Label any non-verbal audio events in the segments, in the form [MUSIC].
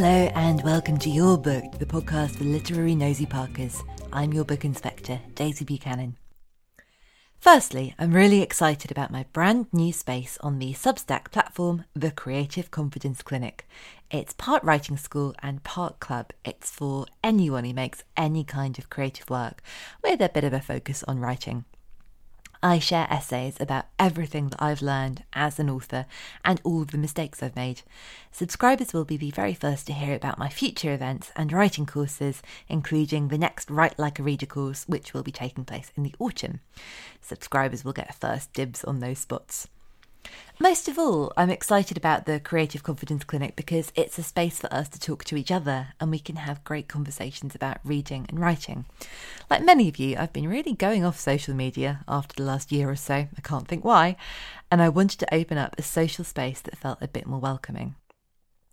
Hello and welcome to You're Booked, the podcast for literary nosy parkers. I'm your book inspector, Daisy Buchanan. Firstly, I'm really excited about my brand new space on the Substack platform, The Creative Confidence Clinic. It's part writing school and part club. It's for anyone who makes any kind of creative work with a bit of a focus on writing. I share essays about everything that I've learned as an author and all of the mistakes I've made. Subscribers will be the very first to hear about my future events and writing courses, including the next Write Like a Reader course, which will be taking place in the autumn. Subscribers will get first dibs on those spots. Most of all, I'm excited about the Creative Confidence Clinic because it's a space for us to talk to each other and we can have great conversations about reading and writing. Like many of you, I've been really going off social media after the last year or so, I can't think why, and I wanted to open up a social space that felt a bit more welcoming.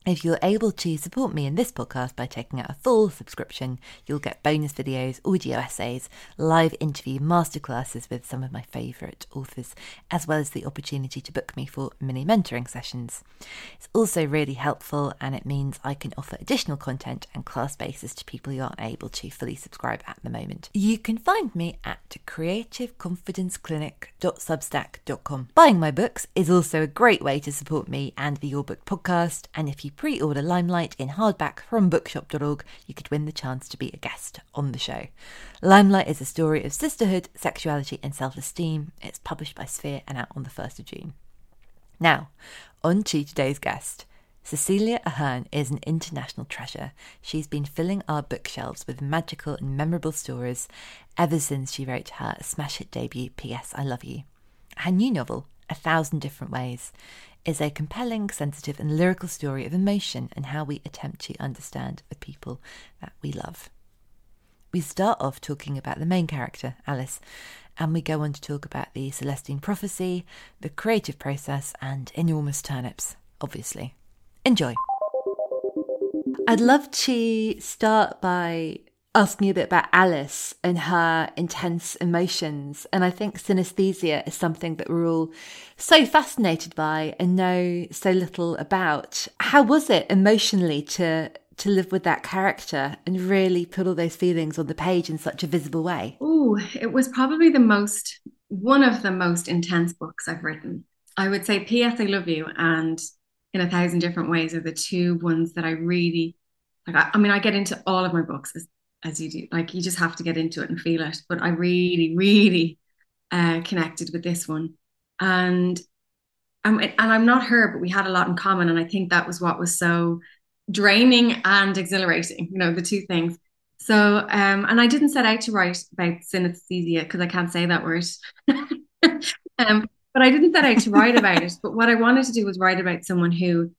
If you're able to support me in this podcast by taking out a full subscription, you'll get bonus videos, audio essays, live interview masterclasses with some of my favourite authors, as well as the opportunity to book me for mini mentoring sessions. It's also really helpful and it means I can offer additional content and class spaces to people who aren't able to fully subscribe at the moment. You can find me at creativeconfidenceclinic.substack.com. Buying my books is also a great way to support me and the You're Booked podcast, and if you pre order Limelight in hardback from bookshop.org, you could win the chance to be a guest on the show. Limelight is a story of sisterhood, sexuality, and self esteem. It's published by Sphere and out on the 1st of June. Now, on to today's guest. Cecelia Ahern is an international treasure. She's been filling our bookshelves with magical and memorable stories ever since she wrote her smash hit debut, P.S. I Love You. Her new novel, A Thousand Different Ways, is a compelling, sensitive, and lyrical story of emotion and how we attempt to understand the people that we love. We start off talking about the main character, Alice, and we go on to talk about the Celestine prophecy, the creative process, and enormous turnips, obviously. Enjoy. I'd love to start by asking me a bit about Alice and her intense emotions. And I think synesthesia is something that we're all so fascinated by and know so little about. How was it emotionally to to live with that character and really put all those feelings on the page in such a visible way? Oh, it was probably the most one of the most intense books I've written. I would say P.S. I Love You and In a Thousand Different Ways are the two ones that I really like. I, I mean, I get into all of my books as as you do. Like you just have to get into it and feel it. But I really, really uh, connected with this one, and um, and I'm not her, but we had a lot in common, and I think that was what was so draining and exhilarating. You know, the two things. So, um, and I didn't set out to write about synesthesia because I can't say that word. [LAUGHS] um, but I didn't set out to write about it. But what I wanted to do was write about someone who,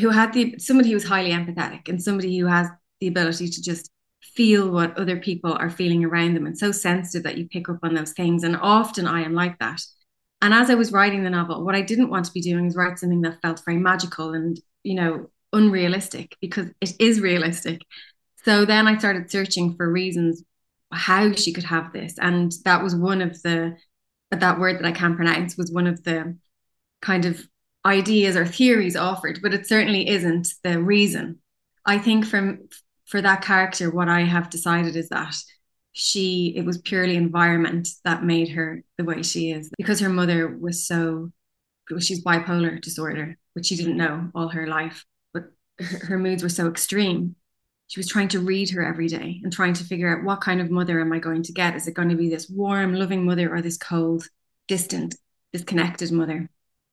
who had the somebody who was highly empathetic and somebody who has the ability to just feel what other people are feeling around them and so sensitive that you pick up on those things. And often I am like that. And as I was writing the novel, what I didn't want to be doing is write something that felt very magical and, you know, unrealistic because it is realistic. So then I started searching for reasons how she could have this. And that was one of the that word that I can't pronounce was one of the kind of ideas or theories offered, but it certainly isn't the reason. I think from for that character, what I have decided is that she it was purely environment that made her the way she is because her mother was so she's bipolar disorder, which she didn't know all her life, but her, her moods were so extreme. She was trying to read her every day and trying to figure out what kind of mother am I going to get? Is it going to be this warm, loving mother or this cold, distant, disconnected mother?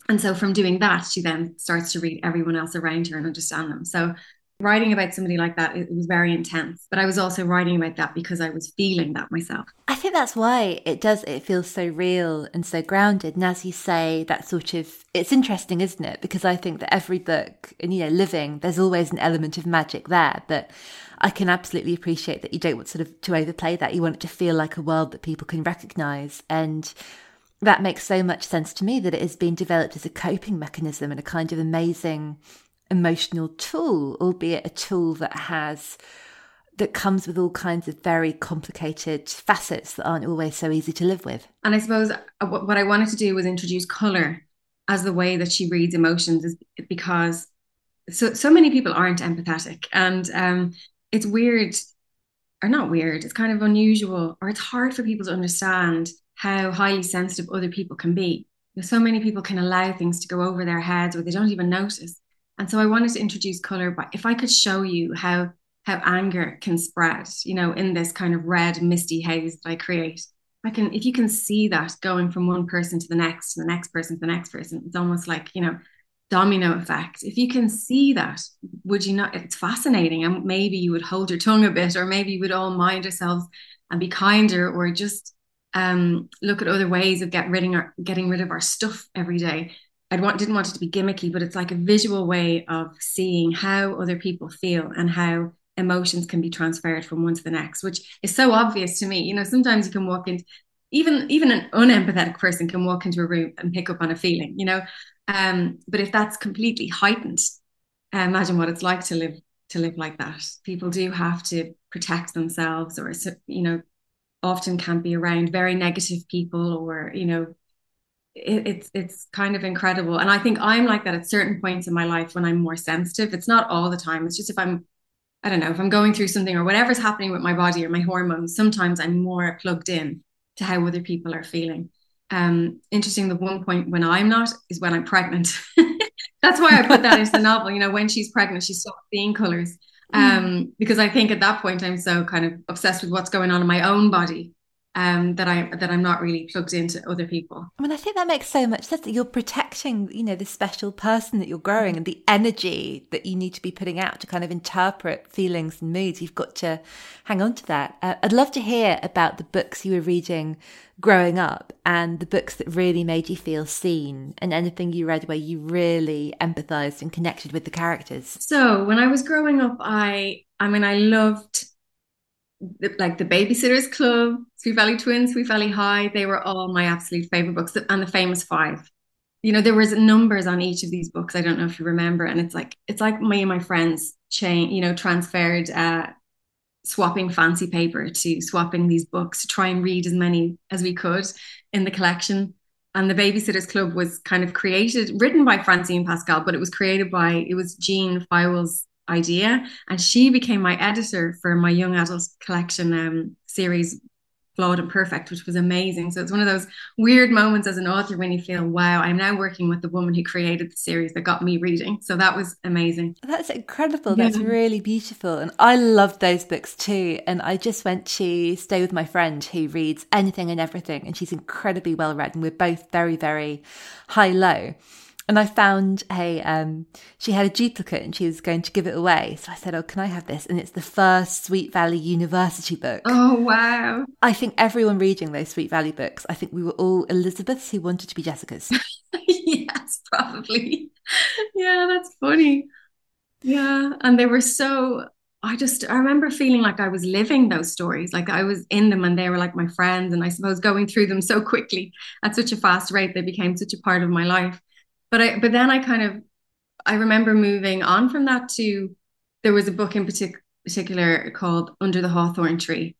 And so from doing that, she then starts to read everyone else around her and understand them. So writing about somebody like that it, was very intense but i was also writing about that because i was feeling that myself. I think that's why it does it feels so real and so grounded. And as you say that sort of it's interesting isn't it? Because i think that every book and you know living there's always an element of magic there but i can absolutely appreciate that you don't want sort of to overplay that. You want it to feel like a world that people can recognize. And that makes so much sense to me that it has been developed as a coping mechanism and a kind of amazing emotional tool, albeit a tool that has that comes with all kinds of very complicated facets that aren't always so easy to live with. And I suppose uh, what I wanted to do was introduce color as the way that she reads emotions is because so so many people aren't empathetic and um, it's weird or not weird it's kind of unusual or it's hard for people to understand how highly sensitive other people can be so many people can allow things to go over their heads or they don't even notice and so I wanted to introduce color, but if I could show you how how anger can spread, you know, in this kind of red misty haze that I create. I can if you can see that going from one person to the next, to the next person to the next person, it's almost like, you know, domino effect. If you can see that, would you not it's fascinating. And maybe you would hold your tongue a bit, or maybe we would all mind ourselves and be kinder, or just um, look at other ways of get rid of getting rid of our stuff every day. I didn't want it to be gimmicky, but it's like a visual way of seeing how other people feel and how emotions can be transferred from one to the next, which is so obvious to me. You know, sometimes you can walk into even even an unempathetic person can walk into a room and pick up on a feeling, you know. Um, but if that's completely heightened, imagine what it's like to live to live like that. People do have to protect themselves, or you know, often can't be around very negative people, or you know, it, it's it's kind of incredible. And I think I'm like that at certain points in my life when I'm more sensitive. It's not all the time. It's just if I'm I don't know, if I'm going through something or whatever's happening with my body or my hormones, sometimes I'm more plugged in to how other people are feeling. Um, interesting, the one point when I'm not is when I'm pregnant. [LAUGHS] That's why I put that into the [LAUGHS] novel. You know, when she's pregnant, she stops seeing colors. Mm. Um, mm. because I think at that point I'm so kind of obsessed with what's going on in my own body um, that I that I'm not really plugged into other people. I mean, I think that makes so much sense that you're protecting, you know, the special person that you're growing and the energy that you need to be putting out to kind of interpret feelings and moods. You've got to hang on to that. Uh, I'd love to hear about the books you were reading growing up and the books that really made you feel seen and anything you read where you really empathized and connected with the characters. So when I was growing up, I I mean, I loved like the Babysitters Club, Sweet Valley Twins, Sweet Valley High, they were all my absolute favorite books, and the Famous Five. You know, there was numbers on each of these books. I don't know if you remember, and it's like it's like me and my friends chain, you know, transferred uh, swapping fancy paper to swapping these books to try and read as many as we could in the collection. And the Babysitters Club was kind of created, written by Francine Pascal, but it was created by it was Jean Feiwel's idea. And she became my editor for my young adult collection um, series, Flawed and Perfect, which was amazing. So it's one of those weird moments as an author when you feel, wow, I'm now working with the woman who created the series that got me reading. So that was amazing. That's incredible. That's yeah. really beautiful. And I loved those books too. And I just went to stay with my friend who reads anything and everything. And she's incredibly well read. And we're both very, very high low and I found a um, she had a duplicate and she was going to give it away. So I said, "Oh, can I have this?" And it's the first Sweet Valley University book. Oh wow! I think everyone reading those Sweet Valley books, I think we were all Elizabeths who wanted to be Jessicas. [LAUGHS] yes, probably. yeah, that's funny. Yeah, and they were so. I just I remember feeling like I was living those stories, like I was in them, and they were like my friends, and I suppose going through them so quickly at such a fast rate, they became such a part of my life but I but then I kind of I remember moving on from that to there was a book in partic- particular called Under the Hawthorn Tree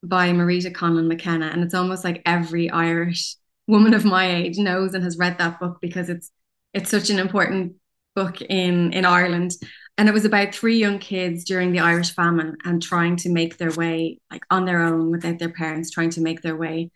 by Marita Conlon McKenna, and it's almost like every Irish woman of my age knows and has read that book because it's it's such an important book in in Ireland. And it was about three young kids during the Irish famine and trying to make their way like on their own without their parents trying to make their way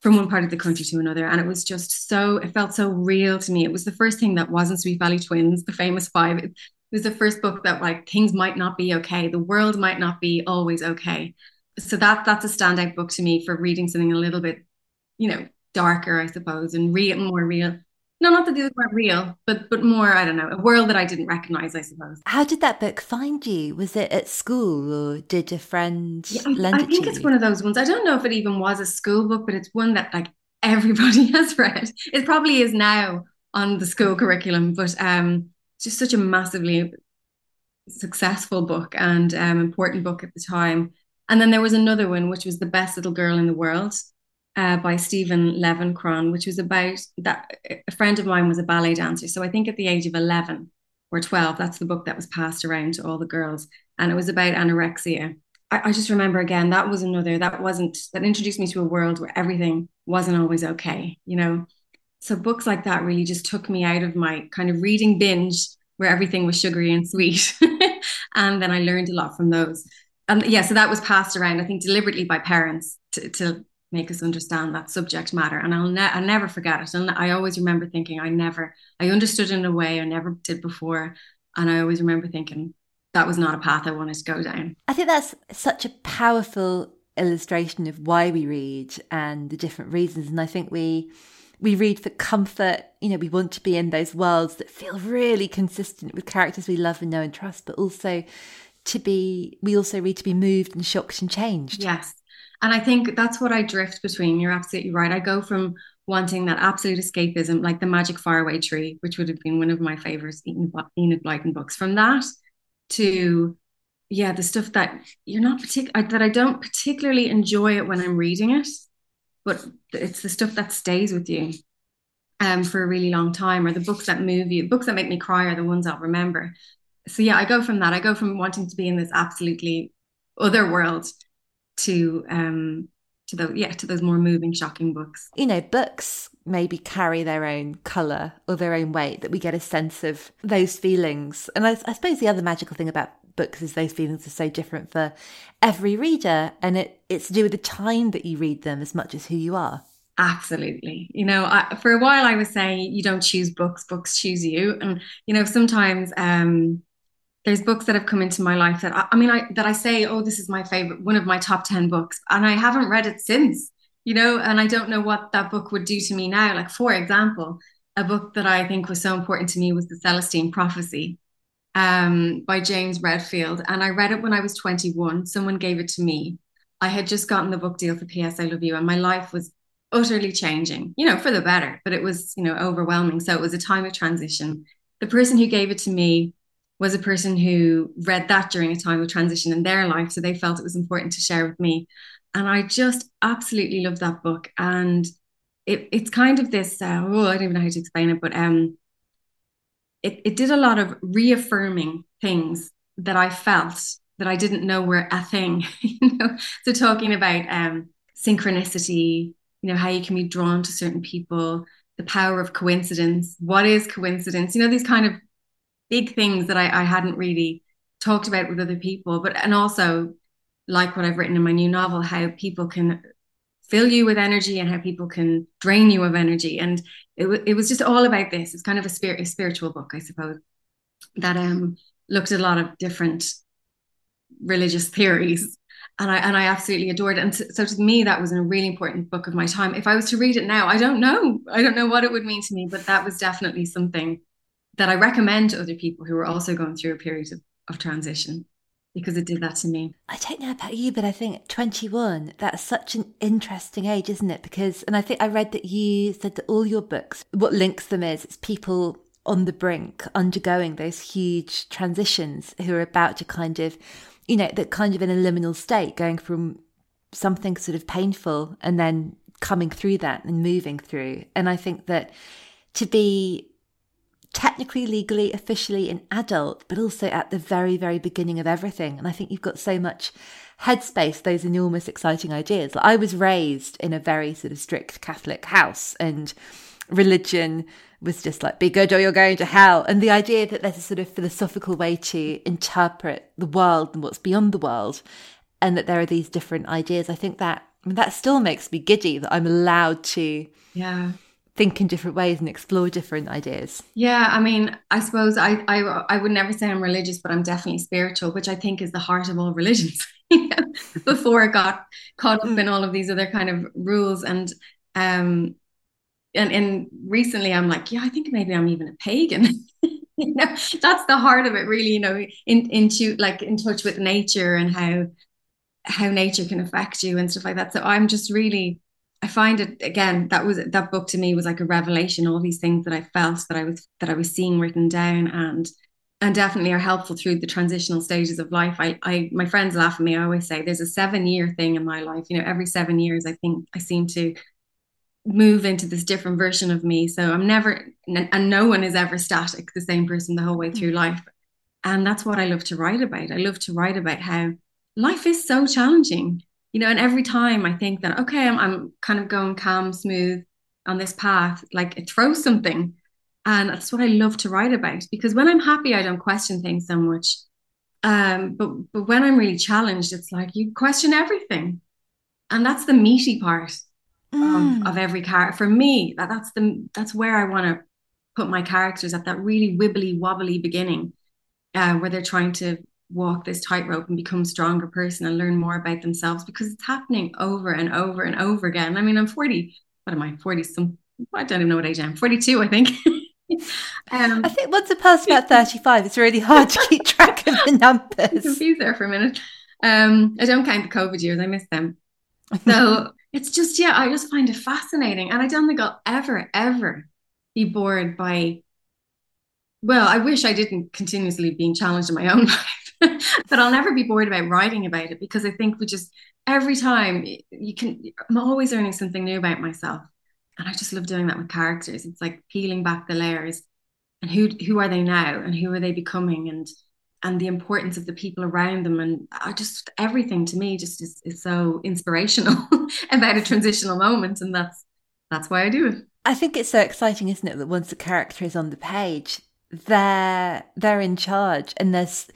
from one part of the country to another. And it was just so it felt so real to me. It was the first thing that wasn't Sweet Valley Twins the famous five. It was the first book that like things might not be okay. The world might not be always okay. So that that's a standout book to me for reading something a little bit you know darker I suppose and real more real no, not that these weren't real, but but more, I don't know, a world that I didn't recognize, I suppose. How did that book find you? Was it at school or did a friend yeah, lend I, I think it's you? one of those ones. I don't know if it even was a school book, but it's one that like everybody [LAUGHS] has read. It probably is now on the school curriculum, but um, it's just such a massively successful book and um, important book at the time. And then there was another one, which was The Best Little Girl in the World uh, by Steven Levenkron, which was about that a friend of mine was a ballet dancer. So I think at the age of 11 or 12, that's the book that was passed around to all the girls. And it was about anorexia. I, I just remember again, that was another, that wasn't, that introduced me to a world where everything wasn't always okay, you know? So books like that really just took me out of my kind of reading binge where everything was sugary and sweet. [LAUGHS] and then I learned a lot from those. And yeah, so that was passed around, I think, deliberately by parents to, to make us understand that subject matter. And I'll, ne- I'll never forget it. And I always remember thinking, I never, I understood in a way I never did before. And I always remember thinking that was not a path I wanted to go down. I think that's such a powerful illustration of why we read and the different reasons. And I think we, we read for comfort. You know, we want to be in those worlds that feel really consistent with characters we love and know and trust, but also to be, we also read to be moved and shocked and changed. Yes. And I think that's what I drift between. You're absolutely right. I go from wanting that absolute escapism, like the Magic Faraway Tree, which would have been one of my favorites Enid Blyton books, from that to yeah, the stuff that you're not particular that I don't particularly enjoy it when I'm reading it, but it's the stuff that stays with you um for a really long time, or the books that move you, books that make me cry are the ones I'll remember. So yeah, I go from that. I go from wanting to be in this absolutely other world to um to those yeah to those more moving shocking books. You know books maybe carry their own color or their own weight that we get a sense of those feelings. And I, I, suppose the other magical thing about books is those feelings are so different for every reader and it it's to do with the time that you read them as much as who you are. Absolutely. You know I, for a while i was saying you don't choose books books choose you. And you know sometimes um there's books that have come into my life that I, I, mean I that I say oh this is my favorite one of my top 10 books and I haven't read it since you know and I don't know what that book would do to me now. Like for example a book that I think was so important to me was the Celestine Prophecy um, by James Redfield and I read it when I was 21 someone gave it to me. I had just gotten the book deal for PS I Love You and my life was utterly changing you know for the better but it was you know overwhelming. So it was a time of transition. The person who gave it to me was a person who read that during a time of transition in their life. So they felt it was important to share with me. And I just absolutely love that book. And it, it's kind of this, uh, oh, I don't even know how to explain it, but um, it, it did a lot of reaffirming things that I felt that I didn't know were a thing. [LAUGHS] you know, so talking about um, synchronicity, you know, how you can be drawn to certain people, the power of coincidence. What is coincidence? You know, these kind of big things that I, I hadn't really talked about with other people, but and also like what I've written in my new novel, how people can fill you with energy and how people can drain you of energy. And it, w- it was just all about this. It's kind of a, spirit, a spiritual book, I suppose, that um, looked at a lot of different religious [LAUGHS] theories. And I, and I absolutely adored it. And so, so to me, that was a really important book of my time. If I was to read it now, I don't know. I don't know what it would mean to me, but that was definitely something that I recommend to other people who are also going through a period of, of transition because it did that to me. I don't know about you, but I think 21, that's such an interesting age, isn't it? Because, and I think I read that you said that all your books, what links them is, it's people on the brink undergoing those huge transitions who are about to kind of, you know, that kind of in a liminal state, going from something sort of painful and then coming through that and moving through. And I think that to be technically, legally, officially an adult, but also at the very, very beginning of everything. And I think you've got so much headspace, those enormous, exciting ideas. Like I was raised in a very sort of strict Catholic house, and religion was just like, be good or you're going to hell. And the idea that there's a sort of philosophical way to interpret the world and what's beyond the world, and that there are these different ideas, I think that I mean, that still makes me giddy that I'm allowed to yeah think in different ways and explore different ideas. Yeah, I mean, I suppose I I I would never say I'm religious, but I'm definitely spiritual, which I think is the heart of all religions. [LAUGHS] Before it got caught up in all of these other kind of rules and um and and recently I'm like, yeah, I think maybe I'm even a pagan. [LAUGHS] you know, that's the heart of it, really. You know, in into like in touch with nature and how how nature can affect you and stuff like that. So I'm just really, I find it again. That was that book to me was like a revelation. All these things that I felt that I was that I was seeing written down and and definitely are helpful through the transitional stages of life. I, I, my friends laugh at me. I always say there's a seven year thing in my life. You know, every seven years, I think I seem to move into this different version of me. So I'm never, and no one is ever static, the same person the whole way through mm. life. And that's what I love to write about. I love to write about how life is so challenging, you know, and every time I think that, okay, I'm, I'm kind of going calm, smooth on this path, like it throws something. And that's what I love to write about because when I'm happy, I don't question things so much. Um, but but when I'm really challenged, it's like you question everything. And that's the meaty part mm. of, of every character. For me, that, that's the that's where I want to put my characters at that really wibbly wobbly beginning, uh, where they're trying to walk this tightrope and become a stronger person and learn more about themselves because it's happening over and over and over again. I mean, I'm 40, what am I, 40 some, I don't even know what age I am, 42, I think. [LAUGHS] um, I think once a person about 35, it's really hard to keep track of the [LAUGHS] numbers. confused there for a minute. Um, I don't count the COVID years, I miss them. So [LAUGHS] it's just, yeah, I just find it fascinating. And I don't think I'll ever, ever be bored by, well, I wish I didn't continuously being challenged in my own life, [LAUGHS] but I'll never be bored about writing about it because I think we just, every time you can, I'm always learning something new about myself. And I just love doing that with characters. It's like peeling back the layers and who who are they now and who are they becoming and and the importance of the people around them and I just everything to me just is, is so inspirational [LAUGHS] about a transitional moment and that's that's why I do it. I think it's so exciting, isn't it, that once the character is on the page, they're they're in charge and there's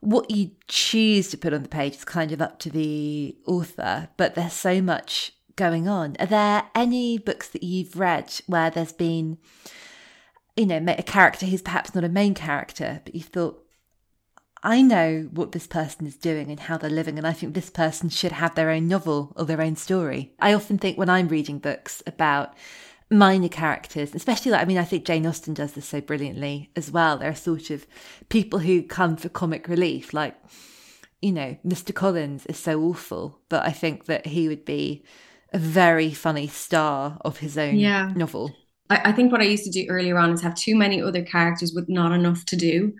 what you choose to put on the page is kind of up to the author, but there's so much going on. Are there any books that you've read where there's been, you know, a character who's perhaps not a main character, but you thought, I know what this person is doing and how they're living, and I think this person should have their own novel or their own story. I often think when I'm reading books about minor characters, especially like, I mean, I think Jane Austen does this so brilliantly as well. There are sort of people who come for comic relief, like, you know, Mr. Collins is so awful, but I think that he would be a very funny star of his own yeah. novel. I, I think what I used to do earlier on is have too many other characters with not enough to do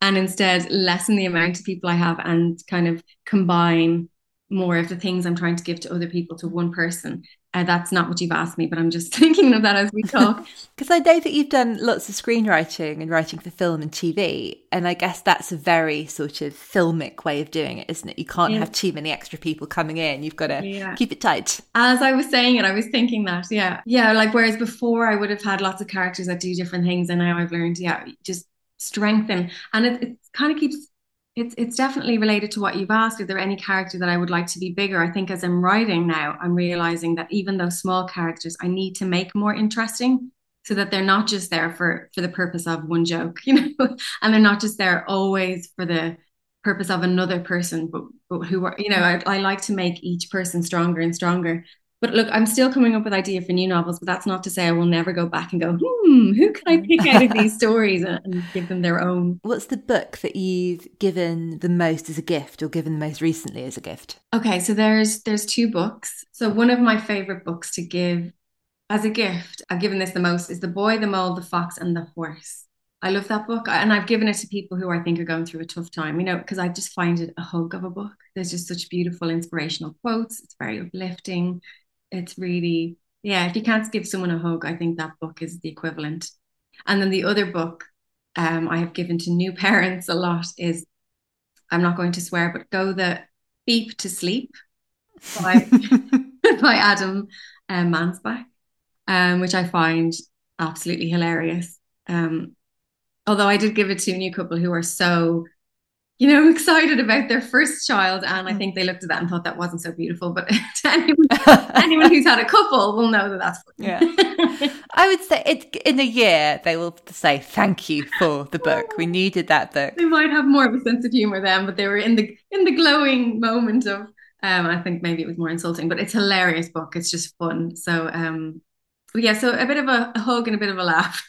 and instead lessen the amount of people I have and kind of combine more of the things I'm trying to give to other people to one person. Uh, that's not what you've asked me, but I'm just [LAUGHS] thinking of that as we talk. [LAUGHS] Because I know that you've done lots of screenwriting and writing for film and TV. And I guess that's a very sort of filmic way of doing it, isn't it? You can't yeah. have too many extra people coming in. You've got to yeah. keep it tight. As I was saying it, I was thinking that, yeah. Yeah, like whereas before I would have had lots of characters that do different things. And now I've learned, yeah, just strengthen. And it, it kind of keeps it's it's definitely related to what you've asked. Is there any character that I would like to be bigger? I think as I'm writing now, I'm realizing that even those small characters, I need to make more interesting so that they're not just there for for the purpose of one joke, [LAUGHS] you know, and they're not just there always for the purpose of another person, but but who are you know, I, I like to make each person stronger and stronger but look, I'm still coming up with ideas for new novels, but that's not to say I will never go back and go, hmm, who can I pick out of these [LAUGHS] stories and, and give them their own? What's the book that you've given the most as a gift or given the most recently as a gift? Okay, so there's there's two books. So one of my favorite books to give as a gift, I've given this the most, is The Boy, the Mole, the Fox, and the Horse. I love that book. And I've given it to people who I think are going through a tough time, you know, because I just find it a hug of a book. There's just such beautiful inspirational quotes. It's very uplifting it's really yeah if you can't give someone a hug i think that book is the equivalent And then the other book um, I have given to new [LAUGHS] parents a lot is I'm not going to swear, but go the beep to sleep by, [LAUGHS] by Adam um, Mansbach, um, which I find absolutely hilarious. Um, although I did give it to a new couple who are so you know, excited about their first child. And I mm. think they looked at that and thought that wasn't so beautiful. But [LAUGHS] anyone, [LAUGHS] anyone who's had a couple will know that that's funny. Yeah. [LAUGHS] I would say it, in a year, they will say thank you for the book. We needed that book. They might have more of a sense of humor then, but they were in the in the glowing moment of um, I think maybe it was more insulting, but it's a hilarious book. It's just fun. So um yeah, so a bit of a, a hug and a bit of a laugh.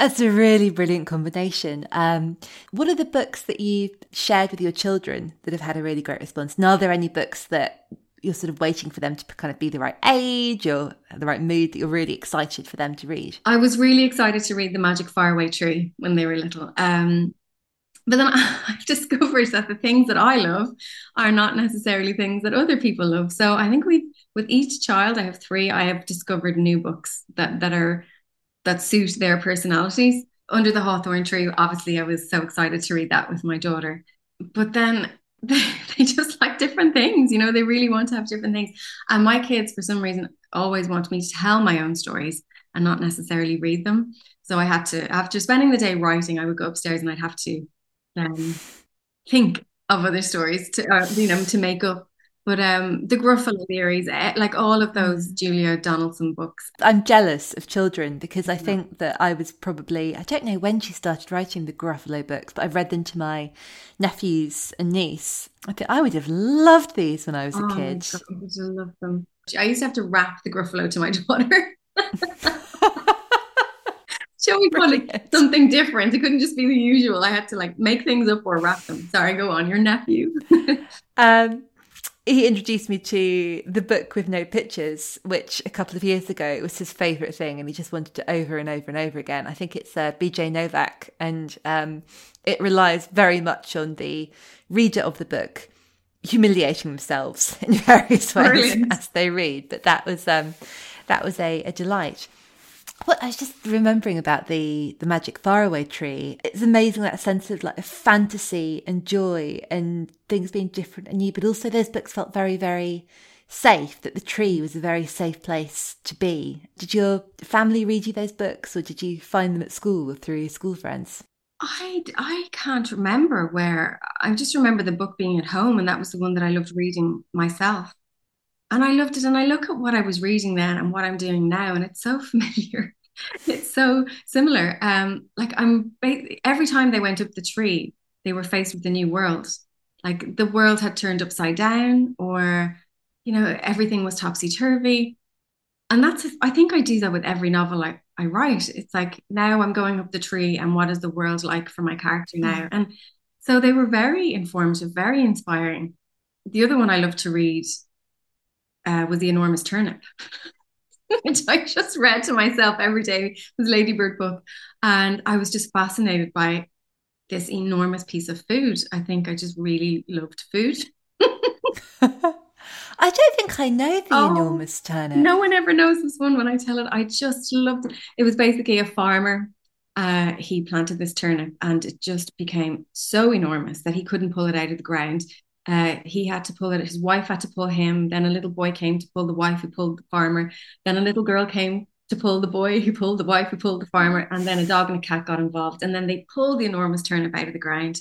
That's a really brilliant combination. Um, what are the books that you've shared with your children that have had a really great response? And are there any books that you're sort of waiting for them to kind of be the right age or the right mood that you're really excited for them to read? I was really excited to read The Magic Faraway Tree when they were little. Um, but then [LAUGHS] I've discovered that the things that I love are not necessarily things that other people love. So I think we, with each child, I have three, I have discovered new books that, that are that suit their personalities. Under the Hawthorn Tree, obviously, I was so excited to read that with my daughter. But then [LAUGHS] they, just like different things, you know, they really want to have different things. And my kids, for some reason, always want me to tell my own stories and not necessarily read them. So I had to, after spending the day writing, I would go upstairs and I'd have to um, think of other stories to, uh, you know, to make up but um, the Gruffalo series, like all of those mm. Julia Donaldson books. I'm jealous of children because I think that I was probably, I don't know when she started writing the Gruffalo books, but I've read them to my nephews and niece. I think I would have loved these when I was a oh kid. God, I would have loved them. I used to have to rap the Gruffalo to my [LAUGHS] daughter. [LAUGHS] She always wanted something different. It couldn't just be the usual. I had to like make things up or rap them. Sorry, go on. Your nephew. [LAUGHS] um, he introduced me to the book with no pictures, which a couple of years ago it was his favourite thing, and he just wanted it over and over and over again. I think it's uh, B.J. Novak, and um, it relies very much on the reader of the book humiliating themselves [LAUGHS] in various ways Brilliant. as they read. But that was um, that was a, a delight. What I was just remembering about the the magic faraway tree. It's amazing that sense of like fantasy and joy and things being different and new, but also those books felt very, very safe. That the tree was a very safe place to be. Did your family read you those books, or did you find them at school or through school friends? I I can't remember where. I just remember the book being at home, and that was the one that I loved reading myself and I loved it. And I look at what I was reading then and what I'm doing now, and it's so [LAUGHS] familiar. It's so similar. Um, like I'm every time they went up the tree, they were faced with a new world. Like the world had turned upside down, or you know, everything was topsy turvy. And that's I think I do that with every novel I, I write. It's like now I'm going up the tree, and what is the world like for my character now? And so they were very informative, very inspiring. The other one I love to read uh, was the enormous turnip, [LAUGHS] [LAUGHS] which I just read to myself every day. This Ladybird book, and I was just fascinated by this enormous piece of food. I think I just really loved food. [LAUGHS] I don't think I know the oh, enormous turnip. No one ever knows this one when I tell it. I just loved it. It was basically a farmer. Uh, he planted this turnip and it just became so enormous that he couldn't pull it out of the ground. Uh, he had to pull it. His wife had to pull him. Then a little boy came to pull the wife who pulled the farmer. Then a little girl came to pull the boy who pulled the wife who pulled the farmer. And then a dog and a cat got involved. And then they pulled the enormous turnip out of the ground.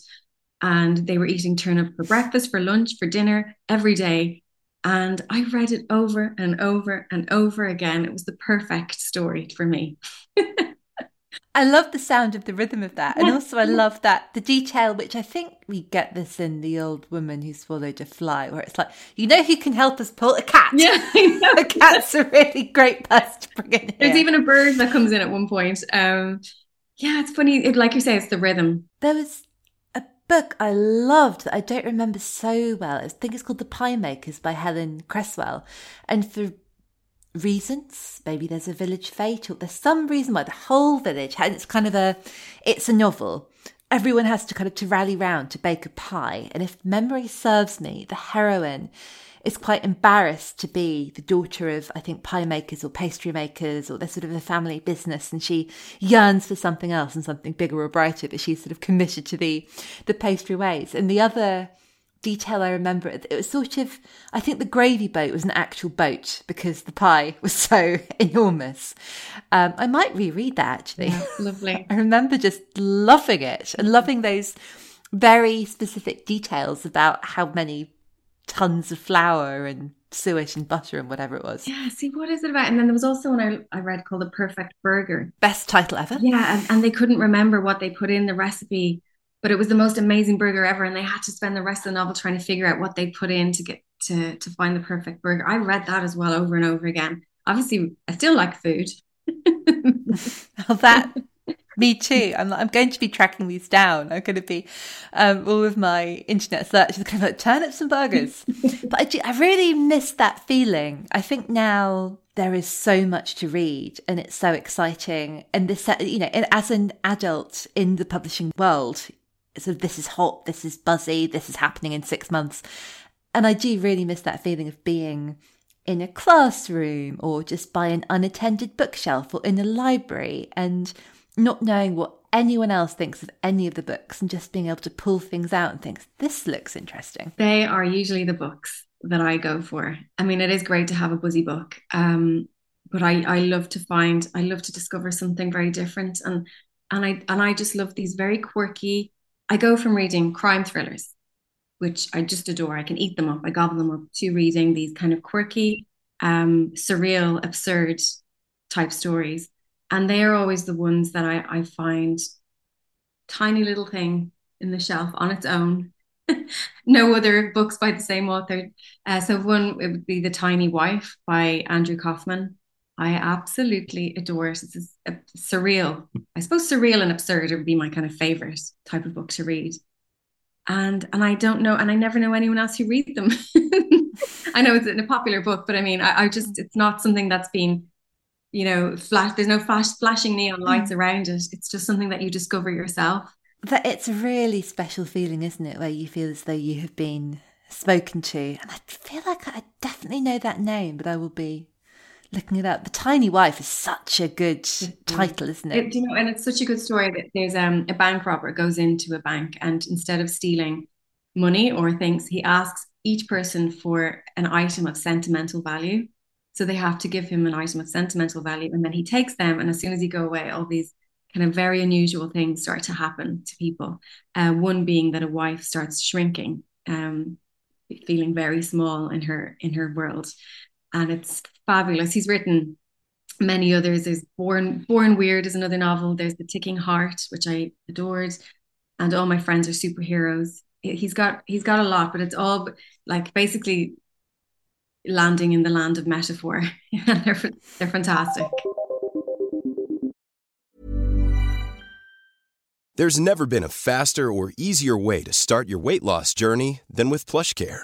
And they were eating turnip for breakfast, for lunch, for dinner every day. And I read it over and over and over again. It was the perfect story for me. [LAUGHS] I love the sound of the rhythm of that. And also, I love that the detail, which I think we get this in The Old Woman Who Swallowed a Fly, where it's like, you know who can help us pull a cat? Yeah, [LAUGHS] a cat's a really great person to bring in. Here. There's even a bird that comes in at one point. Um, yeah, it's funny. It, like you say, it's the rhythm. There was a book I loved that I don't remember so well. I think it's called The Pie Makers by Helen Cresswell. And for reasons. Maybe there's a village fate, or there's some reason why the whole village. And it's kind of a, it's a novel. Everyone has to kind of to rally round to bake a pie. And if memory serves me, the heroine is quite embarrassed to be the daughter of, I think, pie makers or pastry makers, or they're sort of a family business, and she yearns for something else and something bigger or brighter, but she's sort of committed to the the pastry ways. And the other detail I remember, it was sort of, I think the gravy boat was an actual boat because the pie [LAUGHS] was so enormous. Um, I might reread that actually. Yeah, lovely. [LAUGHS] I remember just loving it and loving those very specific details about how many tons of flour and suet and butter and whatever it was. Yeah, see, what is it about? And then there was also one I, I read called The Perfect Burger. Best title ever. Yeah, and, and they couldn't remember what they put in the recipe, but it was the most amazing burger ever. And they had to spend the rest of the novel trying to figure out what they put in to get to, to find the perfect burger. I read that as well over and over again. Obviously, I still like food. [LAUGHS] well, that me too. I'm, I'm going to be tracking these down. I'm going to be um, all of my internet searches kind of like turnips and burgers. [LAUGHS] but I, do, I really miss that feeling. I think now there is so much to read and it's so exciting. And this, you know, as an adult in the publishing world, sort of this is hot, this is buzzy, this is happening in six months. And I do really miss that feeling of being in a classroom or just by an unattended bookshelf or in a library and not knowing what anyone else thinks of any of the books and just being able to pull things out and think, this looks interesting. They are usually the books that I go for. I mean, it is great to have a buzzy book. Um, but I, I love to find, I love to discover something very different. And and I and I just love these very quirky. I go from reading crime thrillers, which I just adore. I can eat them up, I gobble them up, to reading these kind of quirky, um, surreal, absurd type stories and they are always the ones that I, I find tiny little thing in the shelf on its own. [LAUGHS] no other books by the same author. Uh, so one it would be The Tiny Wife by Andrew Kaufman. I absolutely adore it. It's a, a surreal, I suppose surreal and absurd would be my kind of favorite type of book to read. And and I don't know, and I never know anyone else who reads them. [LAUGHS] I know it's a popular book, but I mean, I, I just it's not something that's been you know, flash. There's no flash flashing neon lights mm. around it. It's just something that you discover yourself. That it's a really special feeling, isn't it, where you feel as though you have been spoken to. And I feel like I definitely know that name, but I will be looking it up. The Tiny Wife is such a good title, isn't it? it you know, and it's such a good story that there's um, a bank robber goes into a bank and instead of stealing money or things, he asks each person for an item of sentimental value. So they have to give him an item of sentimental value. And then he takes them. And as soon as he go away, all these kind of very unusual things start to happen to people. Uh, one being that a wife starts shrinking, um, feeling very small in her in her world. And it's fabulous. He's written many others. There's Born Born Weird is another novel. There's The Ticking Heart, which I adored. And all my friends are superheroes. He's got he's got a lot, but it's all like basically landing in the land of metaphor. [LAUGHS] they're, they're fantastic. There's never been a faster or easier way to start your weight loss journey than with PlushCare.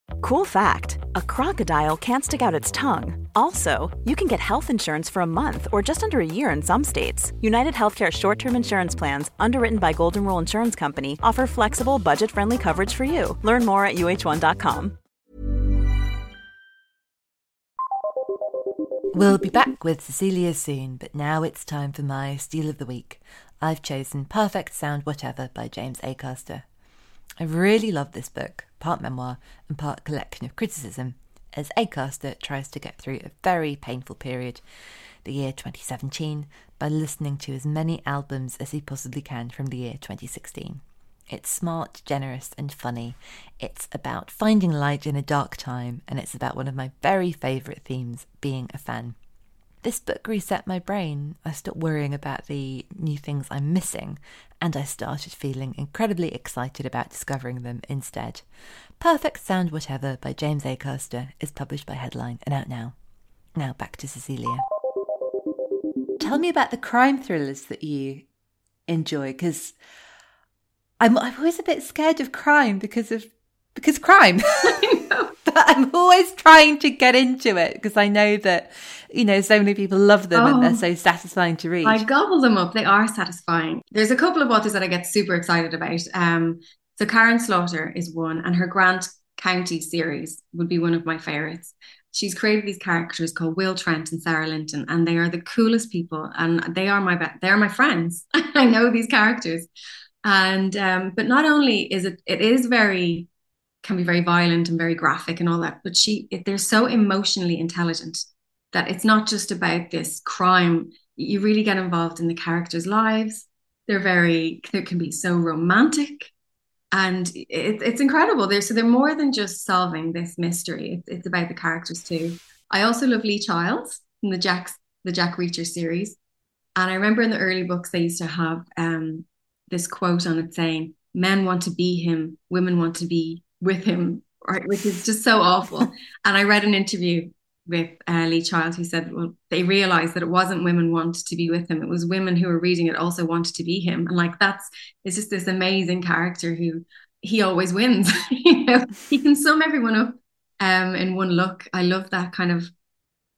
Cool fact a crocodile can't stick out its tongue. Also, you can get health insurance for a month or just under a year in some states. United Healthcare short term insurance plans, underwritten by Golden Rule Insurance Company, offer flexible, budget friendly coverage for you. Learn more at uh1.com. We'll be back with Cecelia soon, but now it's time for my Steal of the Week. I've chosen Perfect Sound Whatever by James Acaster. I really love this book, part memoir and part collection of criticism, as Acaster tries to get through a very painful period, the year 2017, by listening to as many albums as he possibly can from the year 2016. It's smart, generous, and funny. It's about finding light in a dark time, and it's about one of my very favourite themes being a fan. This book reset my brain. I stopped worrying about the new things I'm missing, and I started feeling incredibly excited about discovering them instead. Perfect Sound Whatever by James Acaster is published by Headline and out now. Now back to Cecelia. Tell me about the crime thrillers that you enjoy, because I'm, I'm always a bit scared of crime because of because crime. [LAUGHS] but [LAUGHS] I'm always trying to get into it because I know that, you know, so many people love them oh, and they're so satisfying to read. I gobble them up. They are satisfying. There's a couple of authors that I get super excited about. Um, so Karin Slaughter is one, and her Grant County series would be one of my favorites. She's created these characters called Will Trent and Sara Linton, and they are the coolest people, and they are my be- they are my friends. [LAUGHS] I know these characters, and um, but not only is it it is very can be very violent and very graphic and all that. But she, they're so emotionally intelligent that it's not just about this crime. You really get involved in the characters' lives. They're very, they can be so romantic. And it, it's incredible. They're, so they're more than just solving this mystery. It's, it's about the characters too. I also love Lee Childs in the Jack, the Jack Reacher series. And I remember in the early books, they used to have um, this quote on it saying, men want to be him, women want to be with him, right, which is just so awful. [LAUGHS] and I read an interview with uh, Lee Child who said, well, they realized that it wasn't women wanted to be with him; it was women who were reading it also wanted to be him. And like that's it's just this amazing character who he always wins. [LAUGHS] you know, he can sum everyone up um, in one look. I love that kind of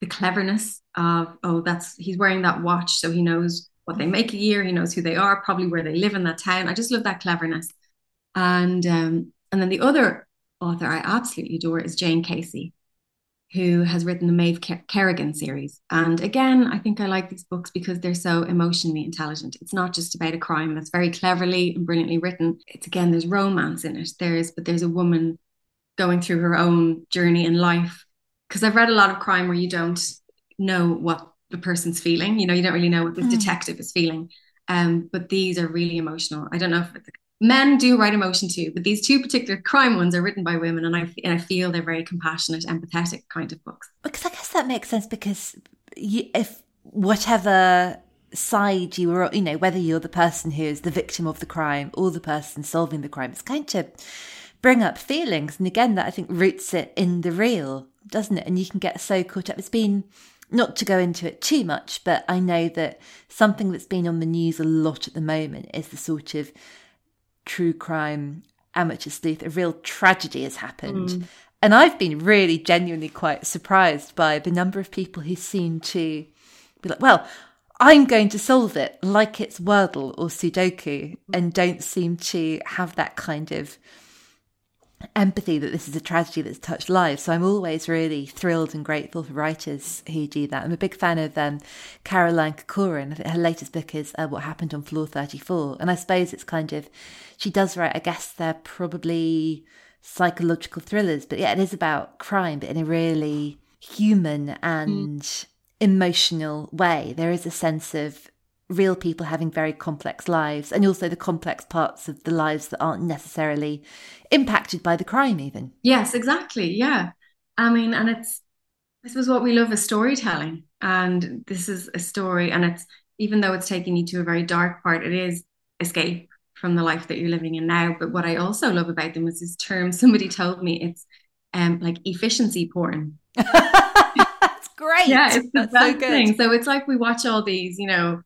the cleverness of oh, that's he's wearing that watch, so he knows what they make a year. He knows who they are, probably where they live in that town. I just love that cleverness. And um, and then the other author I absolutely adore is Jane Casey, who has written the Maeve Kerrigan series. And again, I think I like these books because they're so emotionally intelligent. It's not just about a crime that's very cleverly and brilliantly written. It's again, there's romance in it. There's, but there's a woman going through her own journey in life. Because I've read a lot of crime where you don't know what the person's feeling. You know, you don't really know what this mm. detective is feeling. Um, but these are really emotional. I don't know if it's men do write emotion too, but these two particular crime ones are written by women, and I, and I feel they're very compassionate, empathetic kind of books. Because I guess that makes sense because you, if whatever side you are, you know, whether you're the person who is the victim of the crime or the person solving the crime, it's going to bring up feelings. And again, that I think roots it in the real, doesn't it? And you can get so caught up. It's been not to go into it too much, but I know that something that's been on the news a lot at the moment is the sort of true crime amateur sleuth, a real tragedy has happened. Mm. And I've been really genuinely quite surprised by the number of people who seem to be like, well, I'm going to solve it like it's Wordle or Sudoku, and don't seem to have that kind of empathy that this is a tragedy that's touched lives. So I'm always really thrilled and grateful for writers who do that. I'm a big fan of um, Caroline Corcoran. Her latest book is uh, What Happened on Floor 34. And I suppose it's kind of, she does write, I guess they're probably psychological thrillers, but yeah, it is about crime, but in a really human and mm. emotional way. There is a sense of real people having very complex lives and also the complex parts of the lives that aren't necessarily impacted by the crime even. Yes exactly yeah. I mean and it's this is what we love is storytelling and this is a story and it's even though it's taking you to a very dark part it is escape from the life that you're living in now. But what i also love about them is this term somebody told me it's um like efficiency porn. [LAUGHS] That's great. Yeah it's the best so thing. So it's like we watch all these you know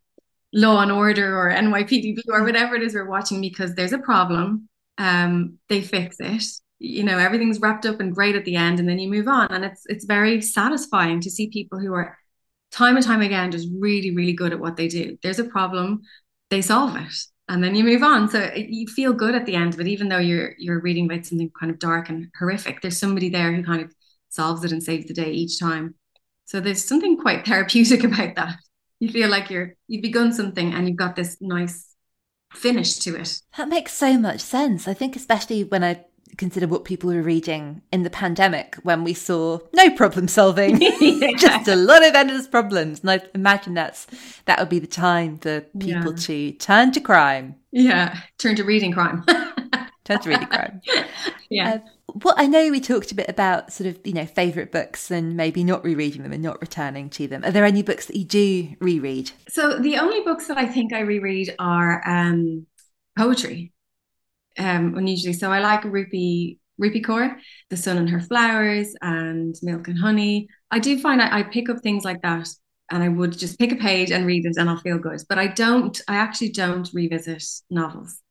Law and Order or NYPD or whatever it is we're watching because there's a problem. Um, they fix it. You know, everything's wrapped up and great at the end, and then you move on. And it's it's very satisfying to see people who are time and time again just really, really good at what they do. There's a problem, they solve it, and then you move on. So you feel good at the end of it, even though you're you're reading about something kind of dark and horrific. There's somebody there who kind of solves it and saves the day each time. So there's something quite therapeutic [LAUGHS] about that you feel like you're you've begun something and you've got this nice finish to it. That makes so much sense. I think especially when I consider what people were reading in the pandemic when we saw no problem solving, [LAUGHS] [LAUGHS] just a lot of endless problems. And I imagine that's that would be the time for people yeah. to turn to crime. Yeah, turn to reading crime. turn to reading crime. [LAUGHS] Yeah. Uh, well, I know we talked a bit about sort of, you know, favourite books and maybe not rereading them and not returning to them. Are there any books that you do reread? So the only books that I think I reread are um, poetry, um, unusually. So I like Rupi Rupi Kaur, The Sun and Her Flowers and Milk and Honey. I do find I, I pick up things like that and I would just pick a page and read it and I'll feel good. But I don't, I actually don't revisit novels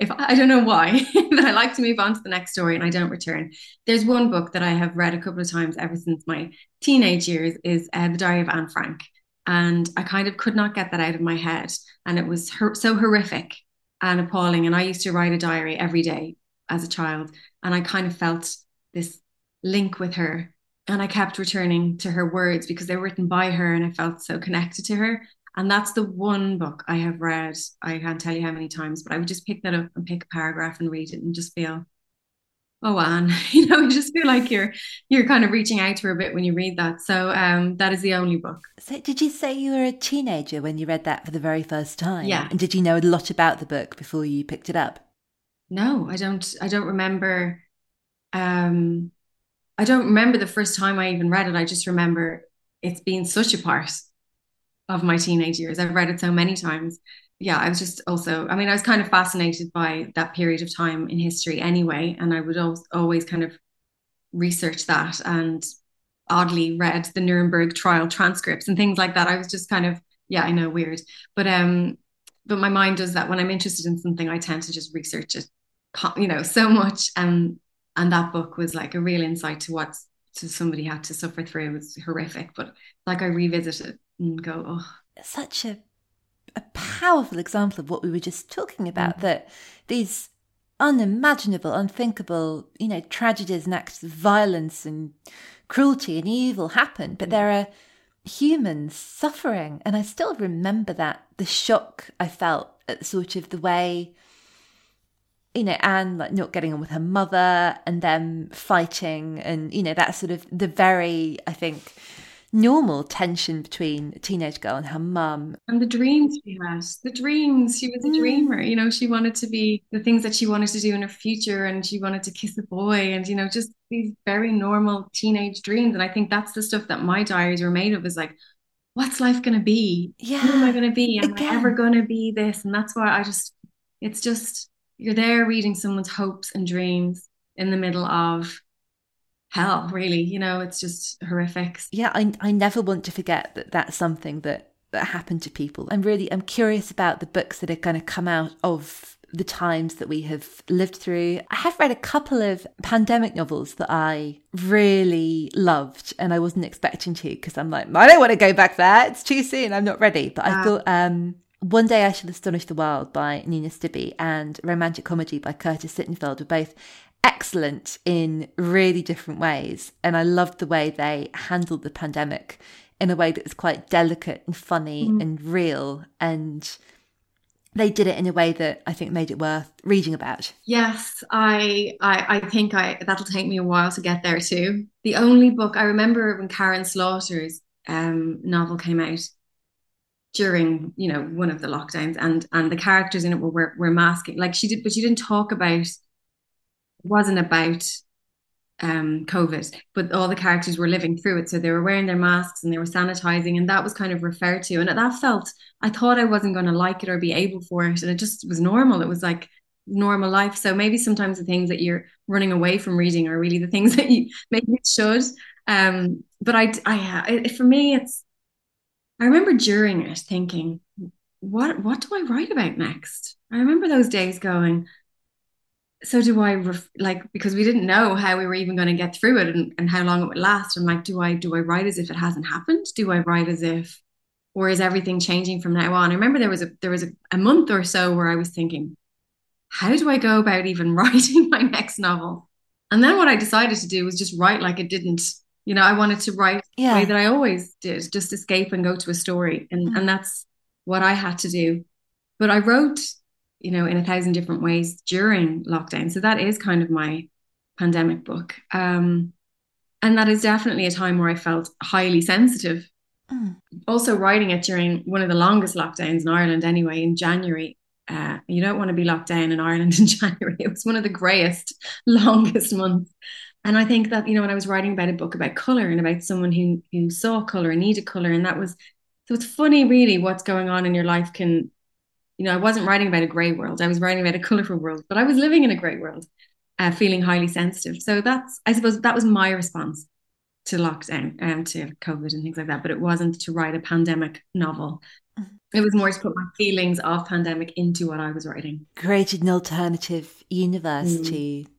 if I don't know why, [LAUGHS] but I like to move on to the next story and I don't return. There's one book that I have read a couple of times ever since my teenage years is uh, The Diary of Anne Frank. And I kind of could not get that out of my head. And it was her- so horrific and appalling. And I used to write a diary every day as a child. And I kind of felt this link with her. And I kept returning to her words because they were written by her and I felt so connected to her. And that's the one book I have read. I can't tell you how many times, but I would just pick that up and pick a paragraph and read it and just feel, oh Anne, [LAUGHS] you know, you just feel like you're you're kind of reaching out to her a bit when you read that. So um, that is the only book. So did you say you were a teenager when you read that for the very first time? Yeah. And did you know a lot about the book before you picked it up? No, I don't. I don't remember. Um, I don't remember the first time I even read it. I just remember it's been such a part of my teenage years. I've read it so many times. Yeah, I was just also, I mean, I was kind of fascinated by that period of time in history anyway. And I would always kind of research that and oddly read the Nuremberg trial transcripts and things like that. I was just kind of, yeah, I know, weird. But, um, but my mind does that when I'm interested in something, I tend to just research it, you know, so much. And, and that book was like a real insight to what to somebody had to suffer through. It was horrific, but like I revisit it and go, oh. Such a a powerful example of what we were just talking about, mm. that these unimaginable, unthinkable, you know, tragedies and acts of violence and cruelty and evil happen, but there are humans suffering. And I still remember that, the shock I felt at sort of the way, you know, Anne like not getting on with her mother and them fighting and, you know, that sort of the very, I think, normal tension between a teenage girl and her mum. And the dreams she had, the dreams. She was a mm. dreamer. You know, she wanted to be the things that she wanted to do in her future and she wanted to kiss a boy and, you know, just these very normal teenage dreams. And I think that's the stuff that my diaries were made of is like, what's life going to be? Yeah. Who am I going to be? Am Again. I ever going to be this? And that's why I just, it's just, you're there reading someone's hopes and dreams in the middle of hell really you know it's just horrific. Yeah I, I never want to forget that that's something that that happened to people. I'm really i'm curious about the books that are going to come out of the times that we have lived through. I have read a couple of pandemic novels that i really loved and i wasn't expecting to because i'm like i don't want to go back there. It's too soon. I'm not ready. But i thought um one Day I Shall Astonish the World by Nina Stibbe and Romantic Comedy by Curtis Sittenfeld were both excellent in really different ways. And I loved the way they handled the pandemic in a way that was quite delicate and funny mm. and real. And they did it in a way that I think made it worth reading about. Yes, I, I, I think I that'll take me a while to get there too. The only book I remember when Karin Slaughter's um, novel came out during you know one of the lockdowns, and and the characters in it were were, were masking like she did, but she didn't talk about wasn't about um, COVID, but all the characters were living through it. So they were wearing their masks and they were sanitizing, and that was kind of referred to. And that felt, I thought I wasn't going to like it or be able for it. And it just was normal. It was like normal life. So maybe sometimes the things that you're running away from reading are really the things [LAUGHS] that you maybe should. Um, but I, I, I, for me, it's, I remember during it thinking, what, what do I write about next? I remember those days going, so do I ref- like because we didn't know how we were even going to get through it and, and how long it would last. I'm like, do I do I write as if it hasn't happened? Do I write as if or is everything changing from now on? I remember there was a there was a, a month or so where I was thinking, how do I go about even [LAUGHS] writing my next novel? And then what I decided to do was just write like it didn't, you know, I wanted to write yeah. the way that I always did, just escape and go to a story. And mm. and that's what I had to do. But I wrote you know, in a thousand different ways during lockdown. So that is kind of my pandemic book. Um, and that is definitely a time where I felt highly sensitive. Mm. Also, writing it during one of the longest lockdowns in Ireland, anyway, in January. Uh, you don't want to be locked down in Ireland in [LAUGHS] January. It was one of the greyest, [LAUGHS] longest months. And I think that, you know, when I was writing about a book about color and about someone who who saw color and needed color, and that was so it's funny, really, what's going on in your life can, you know, I wasn't writing about a grey world. I was writing about a colorful world, but I was living in a grey world uh, feeling highly sensitive. So that's, I suppose, that was my response to lockdown and um, to COVID and things like that. But it wasn't to write a pandemic novel. It was more to put my feelings of pandemic into what I was writing. Created an alternative universe mm. to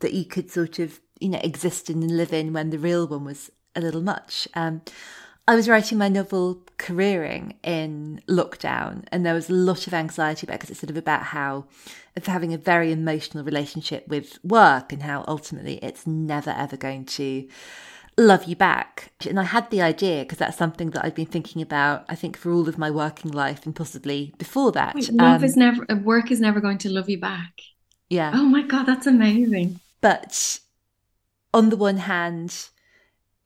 that you could sort of, you know, exist in and live in when the real one was a little much. Um, I was writing my novel Careering in lockdown, and there was a lot of anxiety about because it's sort of about how of having a very emotional relationship with work and how ultimately it's never ever going to love you back. And I had the idea because that's something that I've been thinking about. I think for all of my working life and possibly before that. Wait, love um, is never work is never going to love you back. Yeah. Oh my god, that's amazing. But on the one hand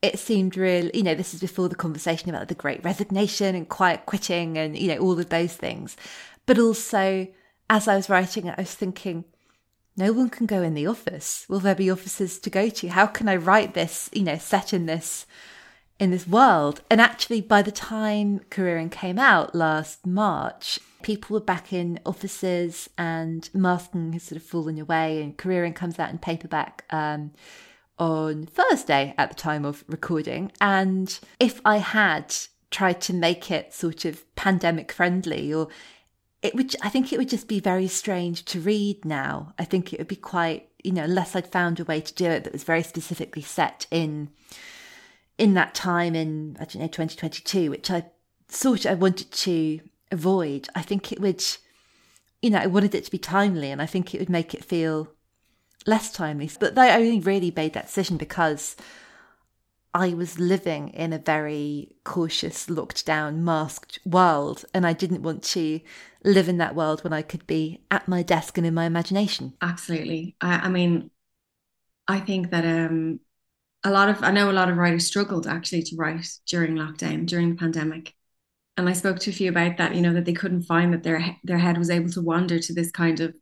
it seemed real, you know, this is before the conversation about the great resignation and quiet quitting and, you know, all of those things. But also, as I was writing it, I was thinking, no one can go in the office. Will there be offices to go to? How can I write this, you know, set in this in this world? And actually by the time Careering came out last March, people were back in offices and masking has sort of fallen away and Careering comes out in paperback um, on Thursday at the time of recording. And if I had tried to make it sort of pandemic friendly or it would I think it would just be very strange to read now. I think it would be quite, you know, unless I'd found a way to do it that was very specifically set in in that time in I don't know 2022, which I sort of I wanted to avoid. I think it would you know, I wanted it to be timely and I think it would make it feel less timely. But they only really made that decision because I was living in a very cautious, locked down, masked world, and I didn't want to live in that world when I could be at my desk and in my imagination. Absolutely. I, I mean, I think that um, a lot of I know a lot of writers struggled actually to write during lockdown, during the pandemic. And I spoke to a few about that, you know, that they couldn't find that their their head was able to wander to this kind of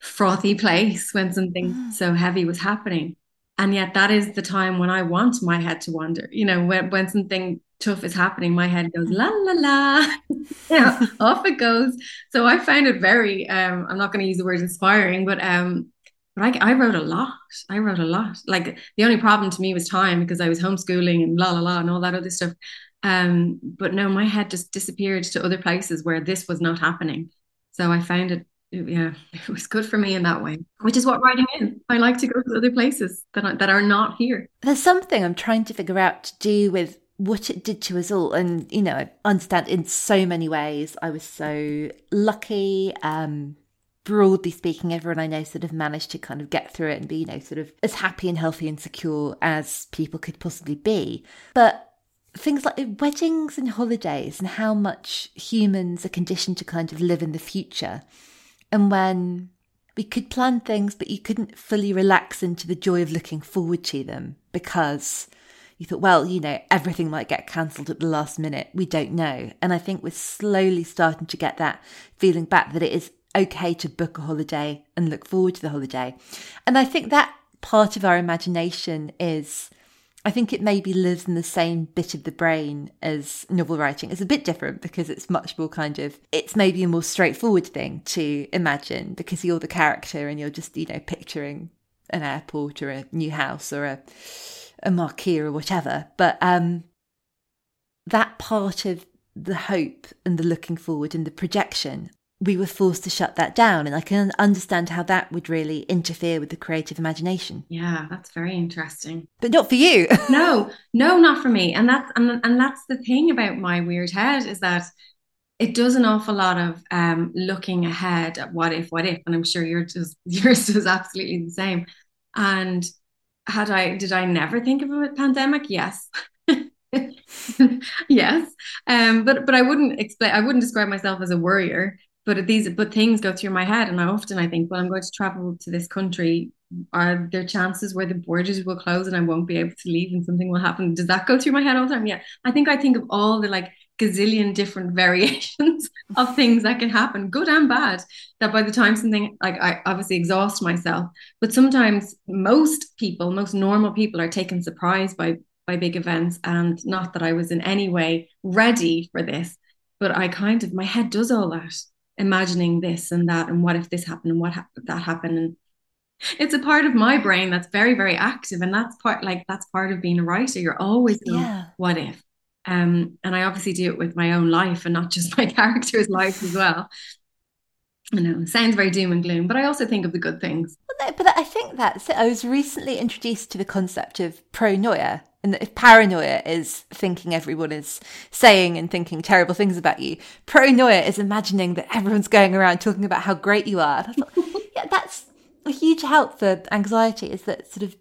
frothy place when something mm. so heavy was happening. And yet that is the time when I want my head to wander. You know, when, when something tough is happening, my head goes la la la. [LAUGHS] you know, off it goes. So I found it very um, I'm not going to use the word inspiring, but um but I, I wrote a lot. I wrote a lot. Like the only problem to me was time because I was homeschooling and la la la and all that other stuff. Um, but no, my head just disappeared to other places where this was not happening. So I found it yeah, it was good for me in that way, which is what writing is. I like to go to other places that are, that are not here. There's something I'm trying to figure out to do with what it did to us all. And, you know, I understand in so many ways. I was so lucky. Um, broadly speaking, everyone I know sort of managed to kind of get through it and be, you know, sort of as happy and healthy and secure as people could possibly be. But things like weddings and holidays and how much humans are conditioned to kind of live in the future and when we could plan things, but you couldn't fully relax into the joy of looking forward to them because you thought, well, you know, everything might get cancelled at the last minute. We don't know. And I think we're slowly starting to get that feeling back that it is okay to book a holiday and look forward to the holiday. And I think that part of our imagination is I think it maybe lives in the same bit of the brain as novel writing. It's a bit different because it's much more kind of, it's maybe a more straightforward thing to imagine because you're the character and you're just, you know, picturing an airport or a new house or a, a marquee or whatever. But um, that part of the hope and the looking forward and the projection we were forced to shut that down. And I can understand how that would really interfere with the creative imagination. Yeah, that's very interesting. But not for you. [LAUGHS] no, no, not for me. And that's and, and that's the thing about my weird head is that it does an awful lot of um, looking ahead at what if, what if, and I'm sure [LAUGHS] yours does yours does absolutely the same. And had I did I never think of a pandemic? Yes. [LAUGHS] yes. Um, but but I wouldn't explain I wouldn't describe myself as a worrier but these but things go through my head and I often I think well I'm going to travel to this country are there chances where the borders will close and I won't be able to leave and something will happen? Does that go through my head all the time? Yeah. I think I think of all the like gazillion different [LAUGHS] variations of things that can happen good and bad that by the time something like I obviously exhaust myself. But sometimes most people most normal people are taken surprised by by big events and not that I was in any way ready for this but I kind of my head does all that imagining this and that and what if this happened and what ha- that happened and it's a part of my brain that's very very active and that's part like that's part of being a writer you're always yeah. what if um and i obviously do it with my own life and not just [LAUGHS] my character's life as well I know sounds very doom and gloom, but I also think of the good things. But I think that's it. I was recently introduced to the concept of pronoia, and that if paranoia is thinking everyone is saying and thinking terrible things about you, pronoia is imagining that everyone's going around talking about how great you are. Thought, [LAUGHS] yeah, that's a huge help for anxiety. Is that sort of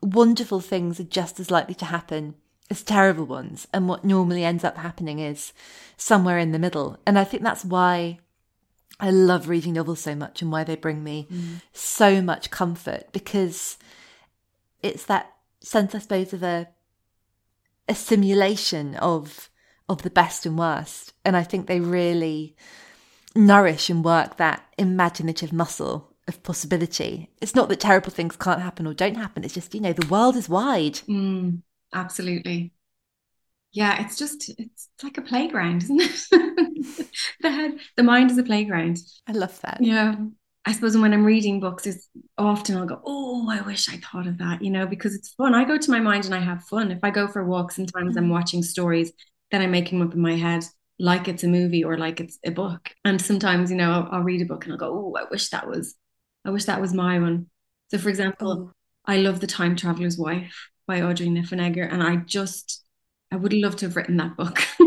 wonderful things are just as likely to happen as terrible ones, and what normally ends up happening is somewhere in the middle. And I think that's why I love reading novels so much, and why they bring me mm. so much comfort because it's that sense, I suppose, of a a simulation of of the best and worst. And I think they really nourish and work that imaginative muscle of possibility. It's not that terrible things can't happen or don't happen. It's just, you know, the world is wide. Mm, absolutely. Yeah, it's just it's like a playground, isn't it? [LAUGHS] the head, the mind is a playground. I love that. Yeah. I suppose when I'm reading books, it's often I'll go, oh, I wish I thought of that, you know, because it's fun. I go to my mind and I have fun. If I go for a walk, sometimes I'm mm. watching stories that I'm making up in my head, like it's a movie or like it's a book. And sometimes, you know, I'll, I'll read a book and I'll go, oh, I wish that was, I wish that was my one. So, for example, oh. I love The Time Traveler's Wife by Audrey Niffenegger, and I just, I would love to have written that book. [LAUGHS]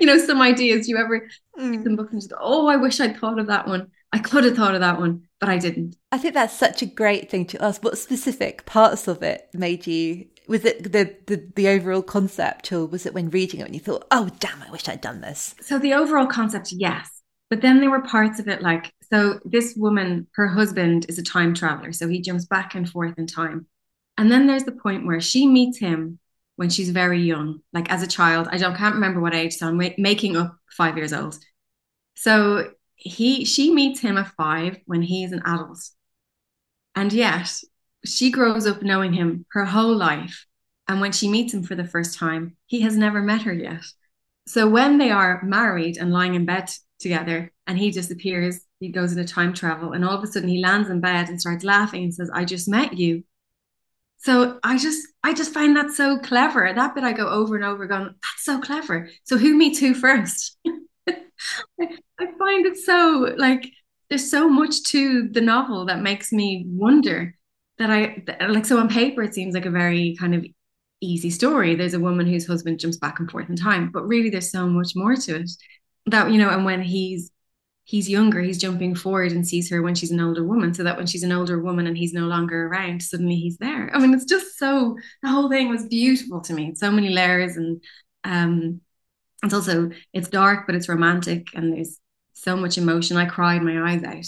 you know, some ideas you ever mm. some books and just go, oh, I wish I'd thought of that one. I could have thought of that one, but I didn't. I think that's such a great thing to ask. What specific parts of it made you? Was it the, the the overall concept, or was it when reading it and you thought, "Oh, damn! I wish I'd done this"? So the overall concept, yes, but then there were parts of it like so. This woman, her husband is a time traveler, so he jumps back and forth in time, and then there's the point where she meets him when she's very young, like as a child. I don't can't remember what age, so I'm making up five years old. So he she meets him at five when he's an adult. And yet she grows up knowing him her whole life. And when she meets him for the first time he has never met her yet. So when they are married and lying in bed together and he disappears he goes into time travel and all of a sudden he lands in bed and starts laughing and says i just met you. So i just i just find that so clever. That bit i go over and over going that's so clever. So who meets who first [LAUGHS] [LAUGHS] I find it so like there's so much to the novel that makes me wonder that I like so on paper it seems like a very kind of easy story. There's a woman whose husband jumps back and forth in time, but really there's so much more to it. That you know, and when he's he's younger, he's jumping forward and sees her when she's an older woman, so that when she's an older woman and he's no longer around, suddenly he's there. I mean, it's just so the whole thing was beautiful to me. So many layers and um it's also it's dark but it's romantic and there's so much emotion. I cried my eyes out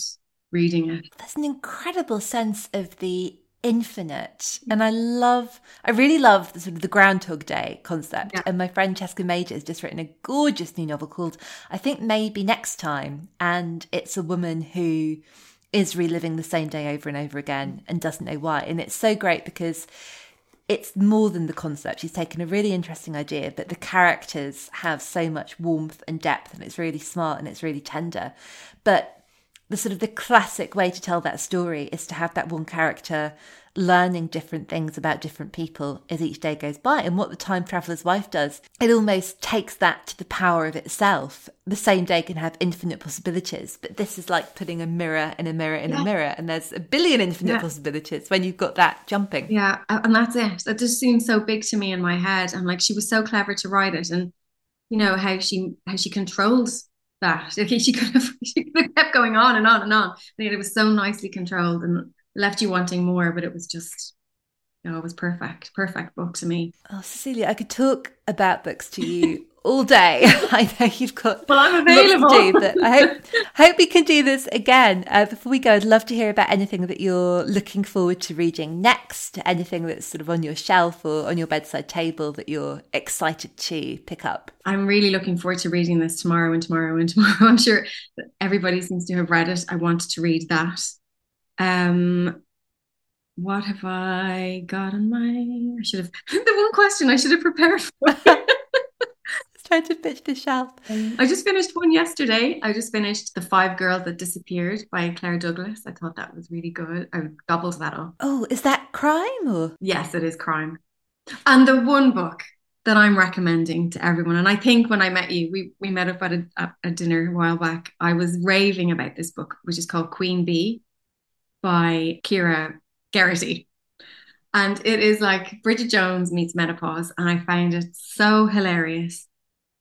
reading it. There's an incredible sense of the infinite mm. and i love i really love the sort of the groundhog day concept yeah. and my friend Cesca Major has just written a gorgeous new novel called i think maybe next time and it's a woman who is reliving the same day over and over again and doesn't know why and it's so great because it's more than the concept. She's taken a really interesting idea, but the characters have so much warmth and depth, and it's really smart and it's really tender. But the sort of the classic way to tell that story is to have that one character learning different things about different people as each day goes by. And what the time traveler's wife does, it almost takes that to the power of itself. The same day can have infinite possibilities, but this is like putting a mirror in a mirror in yeah. a mirror, and there's a billion infinite yeah. possibilities when you've got that jumping. Yeah, and that's it. That just seems so big to me in my head. I'm like, she was so clever to write it, and you know how she how she controls that. Okay, [LAUGHS] she could have she could have kept going on and on and on. And it was so nicely controlled and left you wanting more, but it was just you know, it was perfect, perfect book to me. Oh, Cecelia, I could talk about books to you [LAUGHS] all day. [LAUGHS] I know you've got well, I'm available. to do, but I hope [LAUGHS] hope we can do this again. Uh, before we go, I'd love to hear about anything that you're looking forward to reading next. Anything that's sort of on your shelf or on your bedside table that you're excited to pick up. I'm really looking forward to reading this tomorrow and tomorrow and tomorrow. I'm sure everybody seems to have read it. I want to read that. Um, what have I got on my? I should have [LAUGHS] the one question I should have prepared for. [LAUGHS] trying to pitch the shelf. I just finished one yesterday. I just finished The Five Girls That Disappeared by Claire Douglas. I thought that was really good. I gobbled that up. Oh, is that crime or? Yes, it is crime. And the one book that I'm recommending to everyone, and I think when I met you, we we met up at a, a dinner a while back. I was raving about this book, which is called Queen Bee by Ciara Geraghty. And it is like Bridget Jones meets menopause. And I find it so hilarious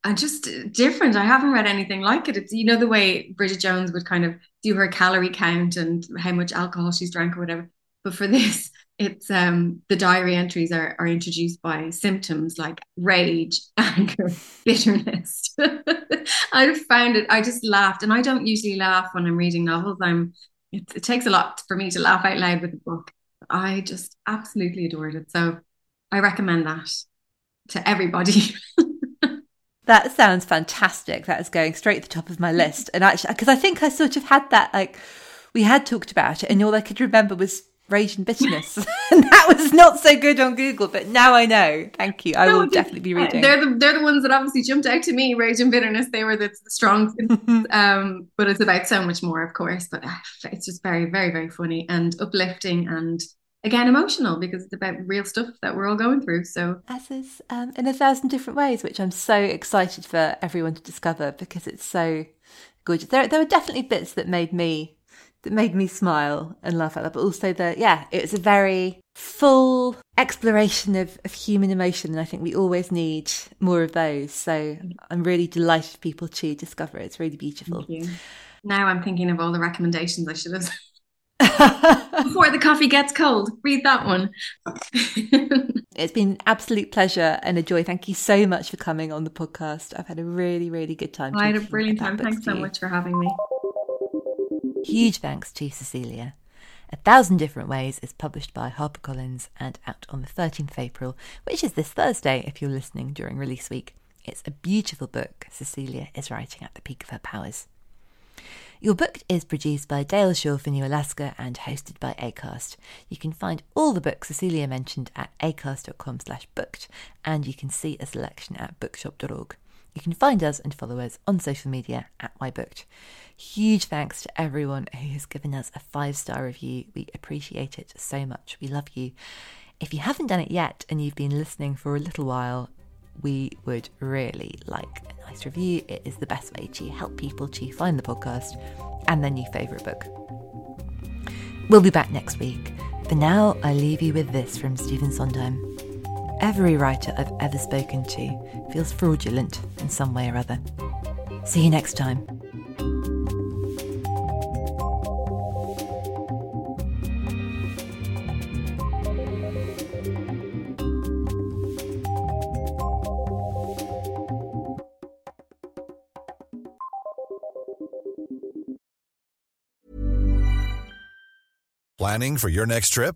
and just different. I haven't read anything like it. It's, you know, the way Bridget Jones would kind of do her calorie count and how much alcohol she's drank or whatever. But for [LAUGHS] this, it's um the diary entries are, are introduced by symptoms like rage, [LAUGHS] anger, bitterness. [LAUGHS] I found it, I just laughed. And I don't usually laugh when I'm reading novels. I'm it, it takes a lot for me to laugh out loud with a book. I just absolutely adored it. So I recommend that to everybody. [LAUGHS] that sounds fantastic. That is going straight to the top of my list. And actually, because I think I sort of had that, like, we had talked about it, and all I could remember was rage and bitterness. [LAUGHS] that was not so good on Google, but now I know. Thank you. I no, will definitely be reading. They're the they're the ones that obviously jumped out to me. Rage and bitterness. They were the, the strong. [LAUGHS] um, but it's about so much more, of course. But uh, it's just very, very, very funny and uplifting and again emotional because it's about real stuff that we're all going through so as is um, in a thousand different ways which i'm so excited for everyone to discover because it's so good there, there were definitely bits that made me that made me smile and laugh at that. But also the yeah, it was a very full exploration of, of human emotion, and I think we always need more of those. So I'm really delighted for people to discover it. It's really beautiful. Now I'm thinking of all the recommendations I should have. [LAUGHS] [LAUGHS] Before the coffee gets cold, read that one. [LAUGHS] it's been an absolute pleasure and a joy. Thank you so much for coming on the podcast. I've had a really, really good time. I had a brilliant time. Thanks so much for having me. Huge thanks to Cecelia. A Thousand Different Ways is published by HarperCollins and out on the 13th of April, which is this Thursday if you're listening during release week. It's a beautiful book Cecelia is writing at the peak of her powers. You're Booked is produced by Dale Shaw for New Alaska and hosted by ACAST. You can find all the books Cecelia mentioned at acast.com slash booked, and you can see a selection at bookshop.org. You can find us and follow us on social media at YBooked. Huge thanks to everyone who has given us a five star review. We appreciate it so much. We love you. If you haven't done it yet and you've been listening for a little while, we would really like a nice review. It is the best way to help people to find the podcast and their new favourite book. We'll be back next week. For now, I leave you with this from Stephen Sondheim. Every writer I've ever spoken to feels fraudulent in some way or other. See you next time. Planning for your next trip?